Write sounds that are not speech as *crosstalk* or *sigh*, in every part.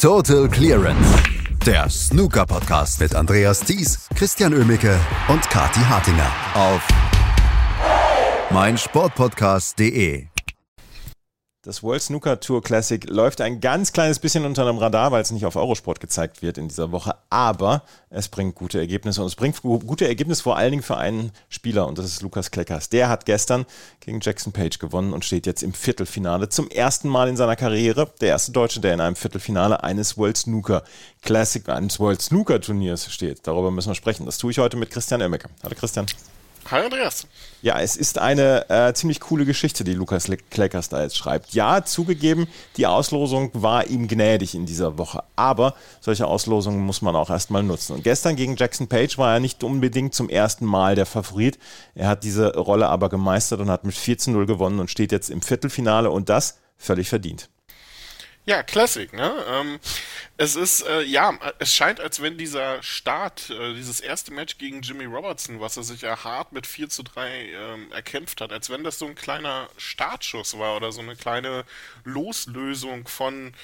Total Clearance. Der Snooker Podcast mit Andreas Thies, Christian Ömicke und Kati Hartinger auf meinsportpodcast.de. Das World Snooker Tour Classic läuft ein ganz kleines bisschen unter dem Radar, weil es nicht auf Eurosport gezeigt wird in dieser Woche. Aber es bringt gute Ergebnisse und es bringt gute Ergebnisse vor allen Dingen für einen Spieler und das ist Lukas Kleckers. Der hat gestern gegen Jackson Page gewonnen und steht jetzt im Viertelfinale zum ersten Mal in seiner Karriere. Der erste Deutsche, der in einem Viertelfinale eines World Snooker Classic, eines World Snooker Turniers steht. Darüber müssen wir sprechen. Das tue ich heute mit Christian Emmecke. Hallo Christian. Hi Andreas. Ja, es ist eine äh, ziemlich coole Geschichte, die Lukas Kleckers da jetzt schreibt. Ja, zugegeben, die Auslosung war ihm gnädig in dieser Woche, aber solche Auslosungen muss man auch erstmal nutzen. Und gestern gegen Jackson Page war er nicht unbedingt zum ersten Mal der Favorit. Er hat diese Rolle aber gemeistert und hat mit 14-0 gewonnen und steht jetzt im Viertelfinale und das völlig verdient. Ja, Classic, ne? Ähm, es ist, äh, ja, es scheint, als wenn dieser Start, äh, dieses erste Match gegen Jimmy Robertson, was er sich ja hart mit 4 zu 3 ähm, erkämpft hat, als wenn das so ein kleiner Startschuss war oder so eine kleine Loslösung von,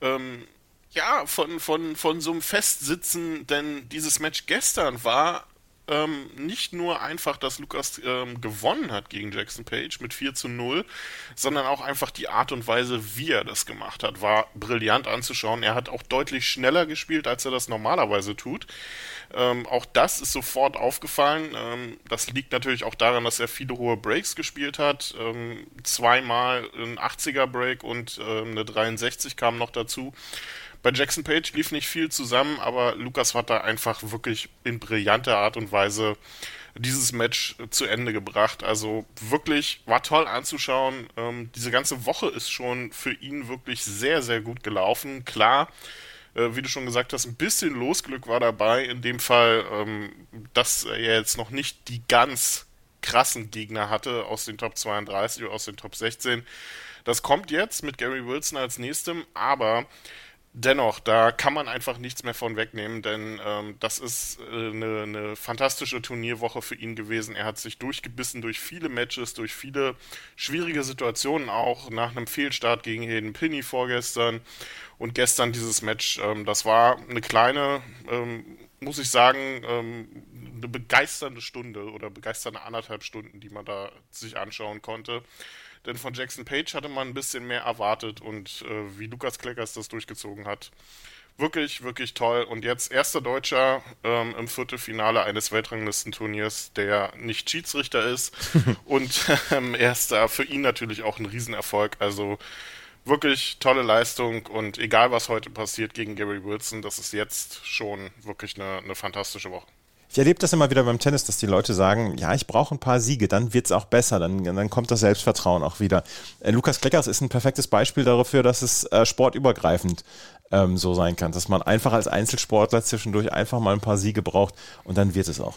ähm, ja, von, von, von so einem Festsitzen, denn dieses Match gestern war ähm, nicht nur einfach, dass Lukas ähm, gewonnen hat gegen Jackson Page mit 4 zu 0, sondern auch einfach die Art und Weise, wie er das gemacht hat, war brillant anzuschauen. Er hat auch deutlich schneller gespielt, als er das normalerweise tut. Ähm, auch das ist sofort aufgefallen. Ähm, das liegt natürlich auch daran, dass er viele hohe Breaks gespielt hat. Ähm, zweimal ein 80er Break und ähm, eine 63 kam noch dazu. Bei Jackson Page lief nicht viel zusammen, aber Lukas hat da einfach wirklich in brillanter Art und Weise dieses Match zu Ende gebracht. Also wirklich war toll anzuschauen. Ähm, diese ganze Woche ist schon für ihn wirklich sehr, sehr gut gelaufen. Klar, äh, wie du schon gesagt hast, ein bisschen Losglück war dabei. In dem Fall, ähm, dass er jetzt noch nicht die ganz krassen Gegner hatte aus den Top 32 oder aus den Top 16. Das kommt jetzt mit Gary Wilson als nächstem, aber dennoch, da kann man einfach nichts mehr von wegnehmen, denn ähm, das ist äh, eine, eine, fantastische Turnierwoche für ihn gewesen. Er hat sich durchgebissen durch viele Matches, durch viele schwierige Situationen auch, nach einem Fehlstart gegen Hayden Pinney vorgestern und gestern dieses Match. Ähm, das war eine kleine, ähm, muss ich sagen, ähm, eine begeisternde Stunde oder begeisternde anderthalb Stunden, die man da sich anschauen konnte. Denn von Jackson Page hatte man ein bisschen mehr erwartet und äh, wie Lukas Kleckers das durchgezogen hat. Wirklich, wirklich toll. Und jetzt erster Deutscher ähm, im Viertelfinale eines Weltranglistenturniers, der nicht Schiedsrichter ist. *laughs* und ähm, erster für ihn natürlich auch ein Riesenerfolg. Also wirklich tolle Leistung und egal was heute passiert gegen Gary Wilson, das ist jetzt schon wirklich eine, eine fantastische Woche. Ich erlebe das immer wieder beim Tennis, dass die Leute sagen, ja, ich brauche ein paar Siege, dann wird es auch besser, dann, dann kommt das Selbstvertrauen auch wieder. Äh, Lukas Kleckers ist ein perfektes Beispiel dafür, dass es äh, sportübergreifend ähm, so sein kann, dass man einfach als Einzelsportler zwischendurch einfach mal ein paar Siege braucht und dann wird es auch.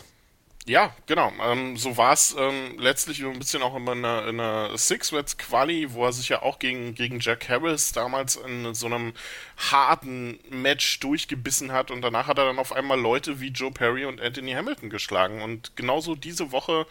Ja, genau. Ähm, so war es ähm, letztlich ein bisschen auch in einer, in einer Six-Wets-Quali, wo er sich ja auch gegen, gegen Jack Harris damals in so einem harten Match durchgebissen hat und danach hat er dann auf einmal Leute wie Joe Perry und Anthony Hamilton geschlagen. Und genauso diese Woche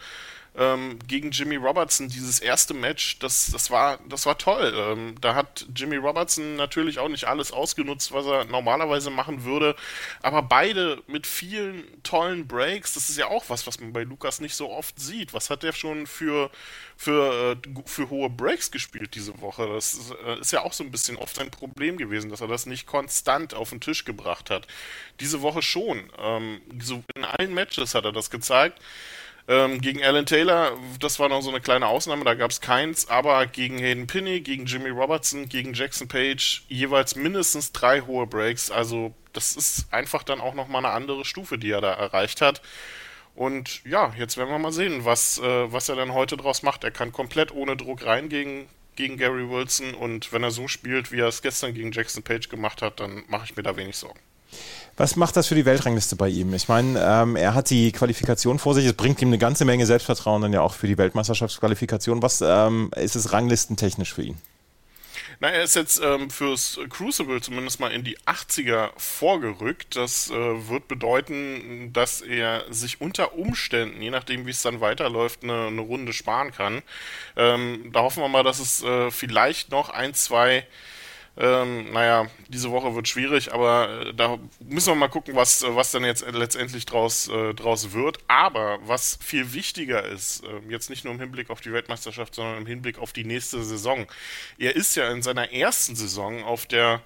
ähm, gegen Jimmy Robertson, dieses erste Match, das, das, war, das war toll. Ähm, da hat Jimmy Robertson natürlich auch nicht alles ausgenutzt, was er normalerweise machen würde, aber beide mit vielen tollen Breaks, das ist ja auch was, was man bei Lukas nicht so oft sieht. Was hat der schon für, für, äh, für hohe Breaks gespielt diese Woche? Das ist, äh, ist ja auch so ein bisschen oft ein Problem gewesen, dass er das nicht konstant auf den Tisch gebracht hat. Diese Woche schon. Ähm, so in allen Matches hat er das gezeigt. Ähm, gegen Alan Taylor, das war noch so eine kleine Ausnahme, da gab es keins, aber gegen Hayden Pinney, gegen Jimmy Robertson, gegen Jackson Page jeweils mindestens drei hohe Breaks. Also das ist einfach dann auch nochmal eine andere Stufe, die er da erreicht hat. Und ja, jetzt werden wir mal sehen, was, äh, was er dann heute draus macht. Er kann komplett ohne Druck reingehen gegen Gary Wilson und wenn er so spielt, wie er es gestern gegen Jackson Page gemacht hat, dann mache ich mir da wenig Sorgen. Was macht das für die Weltrangliste bei ihm? Ich meine, ähm, er hat die Qualifikation vor sich, es bringt ihm eine ganze Menge Selbstvertrauen dann ja auch für die Weltmeisterschaftsqualifikation. Was ähm, ist es ranglistentechnisch für ihn? Na, er ist jetzt ähm, fürs Crucible zumindest mal in die 80er vorgerückt. Das äh, wird bedeuten, dass er sich unter Umständen, je nachdem wie es dann weiterläuft, eine, eine Runde sparen kann. Ähm, da hoffen wir mal, dass es äh, vielleicht noch ein, zwei Ähm, naja, diese Woche wird schwierig, aber äh, da müssen wir mal gucken, was, äh, was dann jetzt letztendlich draus, äh, draus wird. Aber was viel wichtiger ist, äh, jetzt nicht nur im Hinblick auf die Weltmeisterschaft, sondern im Hinblick auf die nächste Saison. Er ist ja in seiner ersten Saison auf der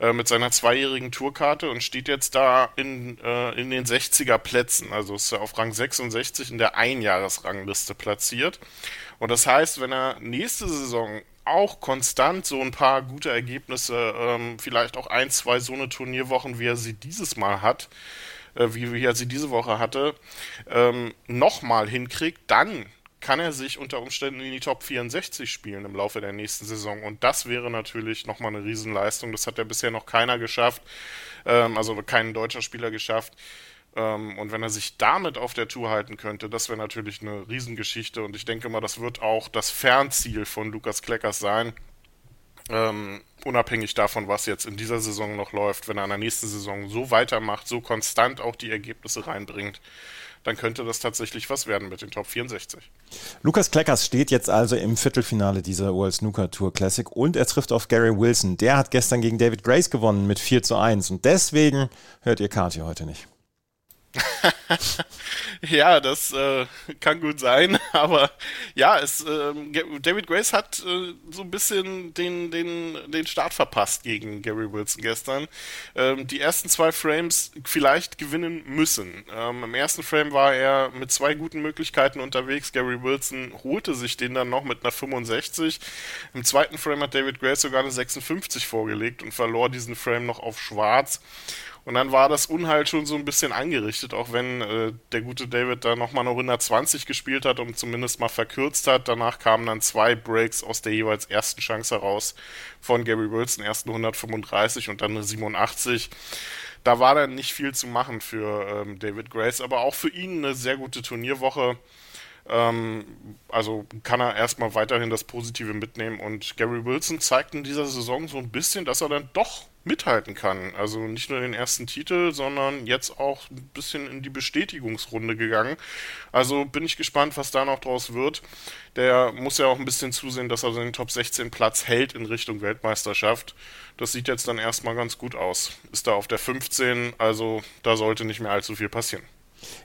äh, mit seiner zweijährigen Tourkarte und steht jetzt da in, äh, in den 60er Plätzen. Also ist er auf Rang 66 in der Einjahresrangliste platziert. Und das heißt, wenn er nächste Saison auch konstant so ein paar gute Ergebnisse, ähm, vielleicht auch ein, zwei so eine Turnierwochen, wie er sie dieses Mal hat, äh, wie, wie er sie diese Woche hatte, ähm, nochmal hinkriegt, dann kann er sich unter Umständen in die Top 64 spielen im Laufe der nächsten Saison. Und das wäre natürlich nochmal eine Riesenleistung. Das hat ja bisher noch keiner geschafft, ähm, also kein deutscher Spieler geschafft. Ähm, und wenn er sich damit auf der Tour halten könnte, das wäre natürlich eine Riesengeschichte. Und ich denke mal, das wird auch das Fernziel von Lukas Kleckers sein. Ähm, unabhängig davon, was jetzt in dieser Saison noch läuft, wenn er in der nächsten Saison so weitermacht, so konstant auch die Ergebnisse reinbringt, dann könnte das tatsächlich was werden mit den Top 64. Lukas Kleckers steht jetzt also im Viertelfinale dieser World Snooker Tour Classic und er trifft auf Gary Wilson. Der hat gestern gegen David Grace gewonnen mit 4 zu 1 und deswegen hört ihr Kati heute nicht. *laughs* ja, das äh, kann gut sein, *laughs* aber ja, es, äh, David Grace hat äh, so ein bisschen den, den, den Start verpasst gegen Gary Wilson gestern. Ähm, die ersten zwei Frames vielleicht gewinnen müssen. Ähm, Im ersten Frame war er mit zwei guten Möglichkeiten unterwegs. Gary Wilson holte sich den dann noch mit einer 65. Im zweiten Frame hat David Grace sogar eine 56 vorgelegt und verlor diesen Frame noch auf Schwarz. Und dann war das Unheil schon so ein bisschen angerichtet, auch wenn äh, der gute David da nochmal eine 120 gespielt hat und zumindest mal verkürzt hat. Danach kamen dann zwei Breaks aus der jeweils ersten Chance heraus von Gary Wilson, ersten 135 und dann eine 87 da war dann nicht viel zu machen für ähm, David Grace, aber auch für ihn eine sehr gute Turnierwoche. Ähm, also kann er erstmal weiterhin das Positive mitnehmen und Gary Wilson zeigt in dieser Saison so ein bisschen, dass er dann doch mithalten kann. Also nicht nur den ersten Titel, sondern jetzt auch ein bisschen in die Bestätigungsrunde gegangen. Also bin ich gespannt, was da noch draus wird. Der muss ja auch ein bisschen zusehen, dass er den Top 16 Platz hält in Richtung Weltmeisterschaft. Das sieht jetzt dann erstmal ganz gut aus. Ist da auf der 15, also da sollte nicht mehr allzu viel passieren.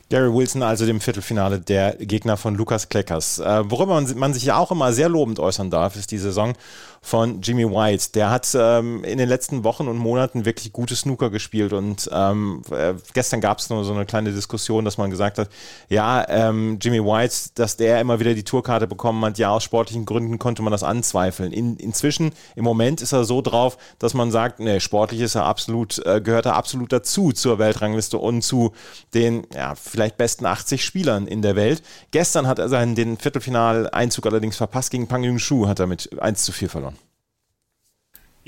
Gary Wilson, also dem Viertelfinale der Gegner von Lukas Kleckers. Äh, worüber man, man, sich ja auch immer sehr lobend äußern darf, ist die Saison von Jimmy White. Der hat ähm, in den letzten Wochen und Monaten wirklich gute Snooker gespielt und ähm, äh, gestern gab es nur so eine kleine Diskussion, dass man gesagt hat, ja, ähm, Jimmy White, dass der immer wieder die Tourkarte bekommen hat, ja, aus sportlichen Gründen konnte man das anzweifeln. In, inzwischen, im Moment ist er so drauf, dass man sagt, nee, sportlich ist er absolut, äh, gehört er absolut dazu zur Weltrangliste und zu den, ja, vielleicht besten 80 Spielern in der Welt. Gestern hat er seinen den Viertelfinaleinzug allerdings verpasst. Gegen Pang Yung Shu hat er mit 1 zu 4 verloren.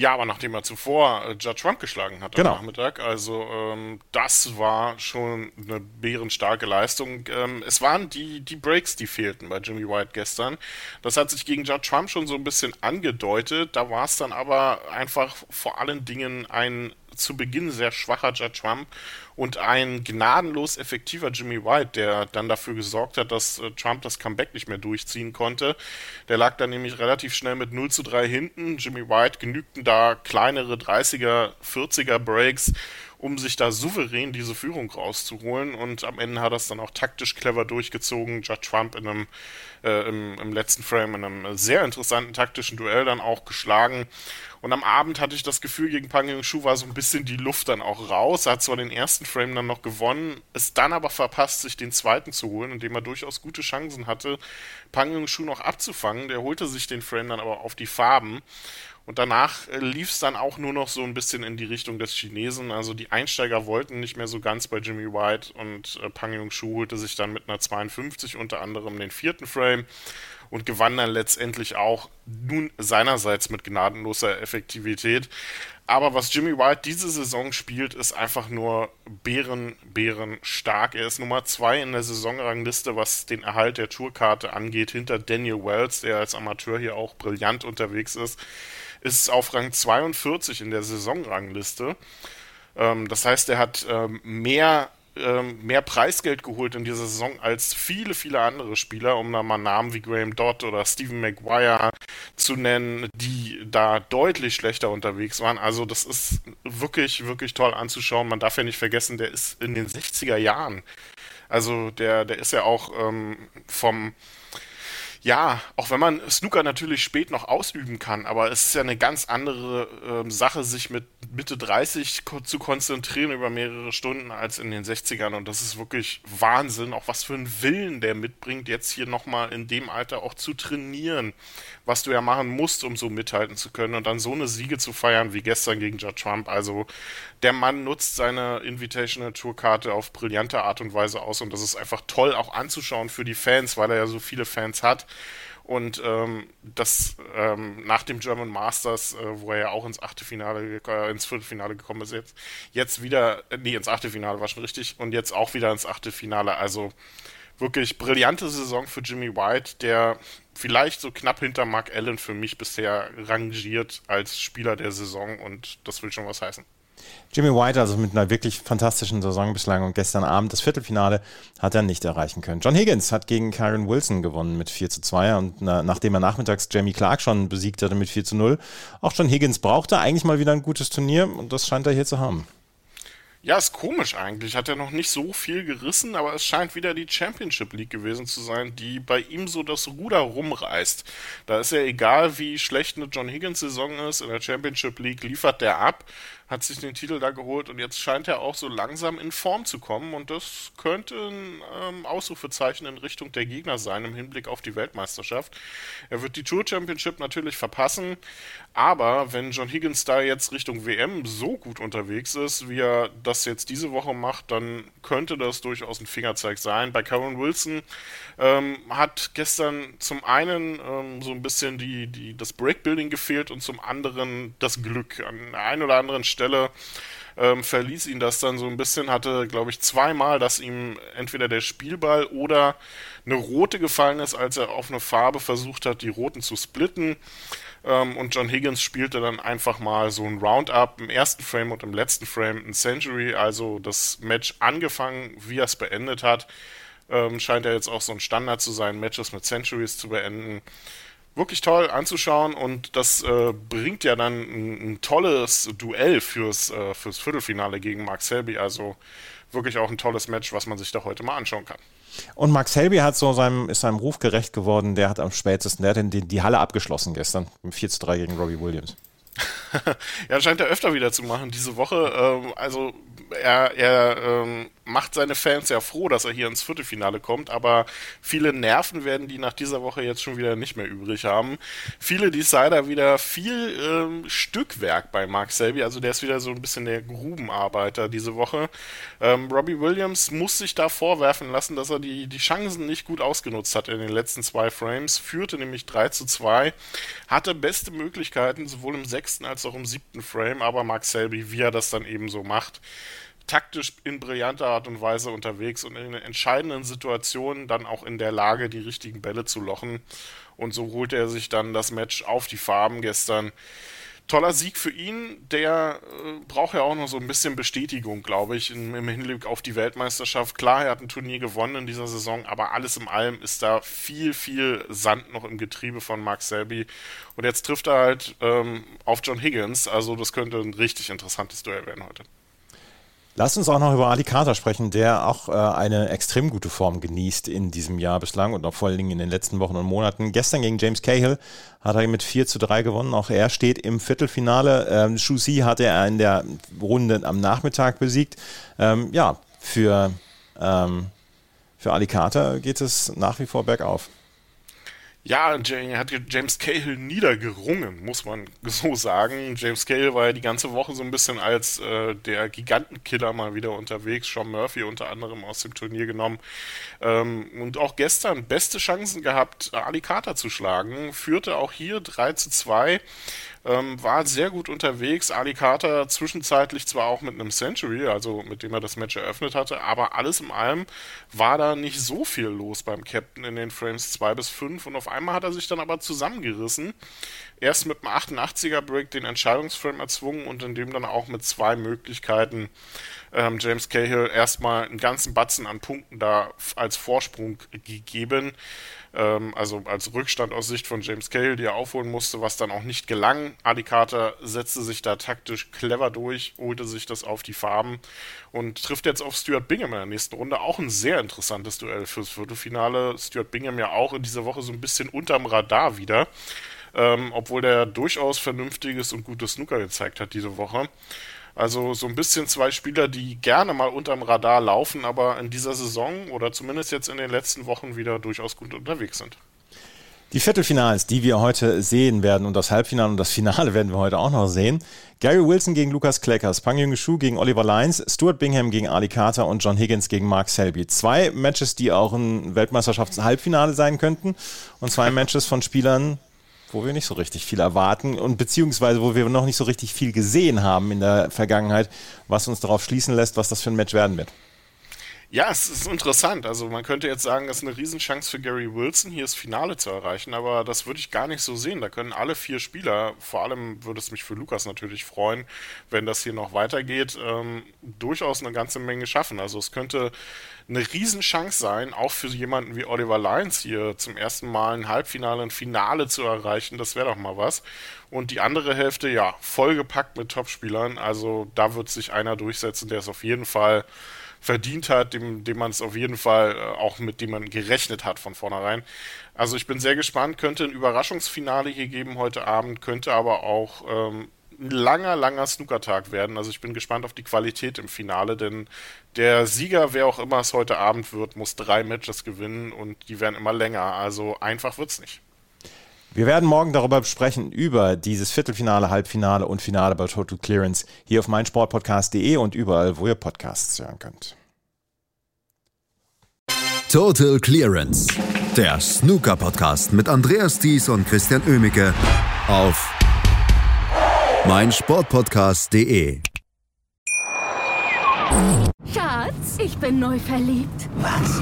Ja, aber nachdem er zuvor äh, Judge Trump geschlagen hat genau. am Nachmittag, also ähm, das war schon eine bärenstarke Leistung. Ähm, es waren die, die Breaks, die fehlten bei Jimmy White gestern. Das hat sich gegen Judge Trump schon so ein bisschen angedeutet. Da war es dann aber einfach vor allen Dingen ein zu Beginn sehr schwacher Judge Trump und ein gnadenlos effektiver Jimmy White, der dann dafür gesorgt hat, dass äh, Trump das Comeback nicht mehr durchziehen konnte. Der lag dann nämlich relativ schnell mit 0 zu 3 hinten. Jimmy White genügten da kleinere 30er, 40er Breaks um sich da souverän diese Führung rauszuholen. Und am Ende hat er es dann auch taktisch clever durchgezogen. Judge Trump in einem, äh, im, im, letzten Frame in einem sehr interessanten taktischen Duell dann auch geschlagen. Und am Abend hatte ich das Gefühl, gegen Pang Yung-Shu war so ein bisschen die Luft dann auch raus. Er hat zwar den ersten Frame dann noch gewonnen, ist dann aber verpasst, sich den zweiten zu holen, indem er durchaus gute Chancen hatte, Pang Yung-Shu noch abzufangen. Der holte sich den Frame dann aber auf die Farben. Und danach äh, lief es dann auch nur noch so ein bisschen in die Richtung des Chinesen. Also die Einsteiger wollten nicht mehr so ganz bei Jimmy White und äh, Pang Yung-Shu holte sich dann mit einer 52 unter anderem den vierten Frame und gewann dann letztendlich auch nun seinerseits mit gnadenloser Effektivität. Aber was Jimmy White diese Saison spielt, ist einfach nur bären, bären stark. Er ist Nummer zwei in der Saisonrangliste, was den Erhalt der Tourkarte angeht, hinter Daniel Wells, der als Amateur hier auch brillant unterwegs ist, ist auf Rang 42 in der Saisonrangliste. Ähm, das heißt, er hat ähm, mehr mehr Preisgeld geholt in dieser Saison als viele, viele andere Spieler, um da mal Namen wie Graham Dodd oder Stephen Maguire zu nennen, die da deutlich schlechter unterwegs waren. Also das ist wirklich, wirklich toll anzuschauen. Man darf ja nicht vergessen, der ist in den 60er Jahren. Also der, der ist ja auch ähm, vom ja, auch wenn man Snooker natürlich spät noch ausüben kann, aber es ist ja eine ganz andere äh, Sache, sich mit Mitte 30 ko zu konzentrieren über mehrere Stunden als in den 60ern. Und das ist wirklich Wahnsinn, auch was für einen Willen der mitbringt, jetzt hier nochmal in dem Alter auch zu trainieren, was du ja machen musst, um so mithalten zu können und dann so eine Siege zu feiern wie gestern gegen Judd Trump. Also der Mann nutzt seine Invitational Tour-Karte auf brillante Art und Weise aus und das ist einfach toll auch anzuschauen für die Fans, weil er ja so viele Fans hat. Und ähm, das ähm, nach dem German Masters, äh, wo er ja auch ins Achtelfinale, äh, ins Viertelfinale gekommen ist, jetzt, jetzt wieder, äh, nee, ins Achtelfinale war schon richtig, und jetzt auch wieder ins Achtelfinale. Also wirklich brillante Saison für Jimmy White, der vielleicht so knapp hinter Mark Allen für mich bisher rangiert als Spieler der Saison und das will schon was heißen. Jimmy White also mit einer wirklich fantastischen Saison bislang und gestern Abend das Viertelfinale hat er nicht erreichen können. John Higgins hat gegen Karen Wilson gewonnen mit 4 zu 2 und na, nachdem er nachmittags Jamie Clark schon besiegt hatte mit 4 zu 0, auch John Higgins brauchte eigentlich mal wieder ein gutes Turnier und das scheint er hier zu haben. Ja, ist komisch eigentlich. Hat er noch nicht so viel gerissen, aber es scheint wieder die Championship League gewesen zu sein, die bei ihm so das Ruder rumreißt. Da ist ja egal, wie schlecht eine John Higgins Saison ist, in der Championship League liefert der ab hat sich den Titel da geholt und jetzt scheint er auch so langsam in Form zu kommen und das könnte ein ähm, Ausrufezeichen in Richtung der Gegner sein im Hinblick auf die Weltmeisterschaft. Er wird die Tour Championship natürlich verpassen, aber wenn John Higgins da jetzt Richtung WM so gut unterwegs ist, wie er das jetzt diese Woche macht, dann könnte das durchaus ein Fingerzeig sein. Bei Karen Wilson ähm, hat gestern zum einen ähm, so ein bisschen die, die, das Breakbuilding gefehlt und zum anderen das Glück. An der einen oder anderen Stelle ähm, verließ ihn das dann so ein bisschen, hatte, glaube ich, zweimal, dass ihm entweder der Spielball oder eine rote gefallen ist, als er auf eine Farbe versucht hat, die roten zu splitten. Ähm, und John Higgins spielte dann einfach mal so ein Roundup im ersten Frame und im letzten Frame ein Century, also das Match angefangen, wie er es beendet hat. Ähm, scheint ja jetzt auch so ein Standard zu sein, Matches mit Centuries zu beenden. Wirklich toll anzuschauen und das äh, bringt ja dann ein, ein tolles Duell fürs, äh, fürs Viertelfinale gegen Mark Selby. Also wirklich auch ein tolles Match, was man sich da heute mal anschauen kann. Und Max Selby hat so seinem, ist seinem Ruf gerecht geworden. Der hat am spätesten, der hat die, die Halle abgeschlossen gestern. 4 zu 3 gegen Robbie Williams. *laughs* ja, scheint er öfter wieder zu machen diese Woche. Ähm, also er, er ähm, macht seine Fans ja froh, dass er hier ins Viertelfinale kommt, aber viele Nerven werden die nach dieser Woche jetzt schon wieder nicht mehr übrig haben. Viele Decider wieder viel ähm, Stückwerk bei Mark Selby, also der ist wieder so ein bisschen der Grubenarbeiter diese Woche. Ähm, Robbie Williams muss sich da vorwerfen lassen, dass er die, die Chancen nicht gut ausgenutzt hat in den letzten zwei Frames, führte nämlich 3 zu 2, hatte beste Möglichkeiten sowohl im sechsten als auch im siebten Frame, aber Mark Selby, wie er das dann eben so macht, taktisch in brillanter Art und Weise unterwegs und in entscheidenden Situationen dann auch in der Lage, die richtigen Bälle zu lochen. Und so holte er sich dann das Match auf die Farben gestern. Toller Sieg für ihn, der äh, braucht ja auch noch so ein bisschen Bestätigung, glaube ich, im, im Hinblick auf die Weltmeisterschaft. Klar, er hat ein Turnier gewonnen in dieser Saison, aber alles in allem ist da viel, viel Sand noch im Getriebe von Mark Selby. Und jetzt trifft er halt ähm, auf John Higgins, also das könnte ein richtig interessantes Duell werden heute. Lass uns auch noch über Ali Carter sprechen, der auch äh, eine extrem gute Form genießt in diesem Jahr bislang und auch vor allen Dingen in den letzten Wochen und Monaten. Gestern gegen James Cahill hat er mit 4 zu 3 gewonnen. Auch er steht im Viertelfinale. Ähm, Shusi hatte er in der Runde am Nachmittag besiegt. Ähm, ja, für, ähm, für Ali Carter geht es nach wie vor bergauf. Ja, er hat James Cahill niedergerungen, muss man *laughs* so sagen. James Cahill war ja die ganze Woche so ein bisschen als äh, der Gigantenkiller mal wieder unterwegs. Sean Murphy unter anderem aus dem Turnier genommen. Ähm, und auch gestern beste Chancen gehabt, Ali Carter zu schlagen. Führte auch hier 3 zu 2. ähm, war sehr gut unterwegs. Ali Carter zwischenzeitlich zwar auch mit einem Century, also mit dem er das Match eröffnet hatte, aber alles in allem war da nicht so viel los beim Captain in den Frames 2 bis 5 und auf einmal hat er sich dann aber zusammengerissen. Erst mit einem 88er Break den Entscheidungsframe erzwungen und in dem dann auch mit zwei Möglichkeiten ähm, James Cahill erstmal einen ganzen Batzen an Punkten da als Vorsprung gegeben ähm, also als Rückstand aus Sicht von James Cahill, die er aufholen musste, was dann auch nicht gelang. Adi Carter setzte sich da taktisch clever durch, holte sich das auf die Farben und trifft jetzt auf Stuart Bingham in der nächsten Runde. Auch ein sehr interessantes Duell fürs Viertelfinale. Stuart Bingham ja auch in dieser Woche so ein bisschen unterm Radar wieder. Ähm, obwohl der durchaus vernünftiges und gutes Snooker gezeigt hat diese Woche. Also so ein bisschen zwei Spieler, die gerne mal unterm Radar laufen, aber in dieser Saison oder zumindest jetzt in den letzten Wochen wieder durchaus gut unterwegs sind. Die Viertelfinals, die wir heute sehen werden und das Halbfinale und das Finale *laughs* werden wir heute auch noch sehen. Gary Wilson gegen Lukas Kleckers, Pang Jung Shu gegen Oliver Lyons, Stuart Bingham gegen Ali Carter und John Higgins gegen Mark Selby. Zwei Matches, die auch ein Weltmeisterschafts-Halbfinale sein könnten und zwei *laughs* Matches von Spielern, wo wir nicht so richtig viel erwarten und beziehungsweise wo wir noch nicht so richtig viel gesehen haben in der Vergangenheit, was uns darauf schließen lässt, was das für ein Match werden wird. Ja, es ist interessant. Also man könnte jetzt sagen, das ist eine Riesenchance für Gary Wilson, hier das Finale zu erreichen, aber das würde ich gar nicht so sehen. Da können alle vier Spieler, vor allem würde es mich für Lukas natürlich freuen, wenn das hier noch weitergeht, ähm, durchaus eine ganze Menge schaffen. Also es könnte eine Riesenchance sein, auch für jemanden wie Oliver Lyons hier zum ersten Mal ein Halbfinale, ein Finale zu erreichen. Das wäre doch mal was. Und die andere Hälfte, ja, vollgepackt mit Topspielern. Also da wird sich einer durchsetzen, der es auf jeden Fall verdient hat, dem, dem man es auf jeden Fall äh, auch mit dem man gerechnet hat von vornherein. Also ich bin sehr gespannt, könnte ein Überraschungsfinale hier geben heute Abend, könnte aber auch ähm, ein langer, langer Snookertag werden. Also ich bin gespannt auf die Qualität im Finale, denn der Sieger, wer auch immer es heute Abend wird, muss drei Matches gewinnen und die werden immer länger. Also einfach wird's nicht. Wir werden morgen darüber sprechen, über dieses Viertelfinale, Halbfinale und Finale bei Total Clearance hier auf meinsportpodcast.de und überall, wo ihr Podcasts hören könnt. Total Clearance, der Snooker-Podcast mit Andreas Thies und Christian Oemicke auf meinsportpodcast.de. Schatz, ich bin neu verliebt. Was?